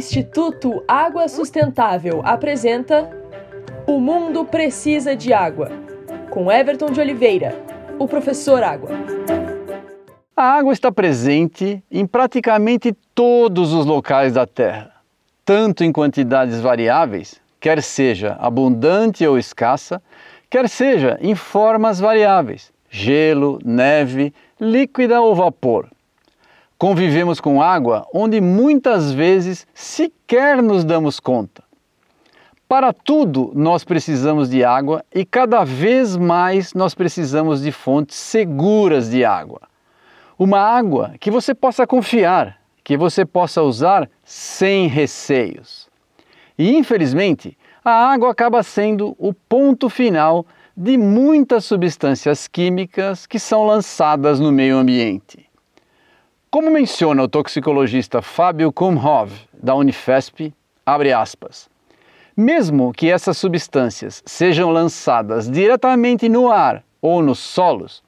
Instituto Água Sustentável apresenta O Mundo Precisa de Água, com Everton de Oliveira, o professor Água. A água está presente em praticamente todos os locais da Terra, tanto em quantidades variáveis, quer seja abundante ou escassa, quer seja em formas variáveis, gelo, neve, líquida ou vapor. Convivemos com água onde muitas vezes sequer nos damos conta. Para tudo nós precisamos de água e cada vez mais nós precisamos de fontes seguras de água. Uma água que você possa confiar, que você possa usar sem receios. E infelizmente, a água acaba sendo o ponto final de muitas substâncias químicas que são lançadas no meio ambiente. Como menciona o toxicologista Fábio Kumhov, da Unifesp, abre aspas, mesmo que essas substâncias sejam lançadas diretamente no ar ou nos solos,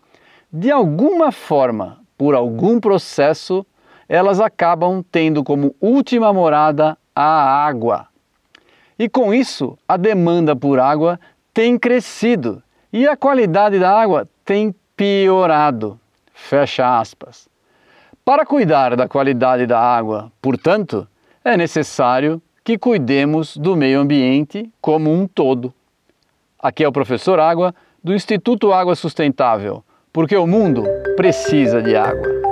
de alguma forma, por algum processo, elas acabam tendo como última morada a água. E com isso, a demanda por água tem crescido e a qualidade da água tem piorado. Fecha aspas. Para cuidar da qualidade da água, portanto, é necessário que cuidemos do meio ambiente como um todo. Aqui é o professor Água do Instituto Água Sustentável, porque o mundo precisa de água.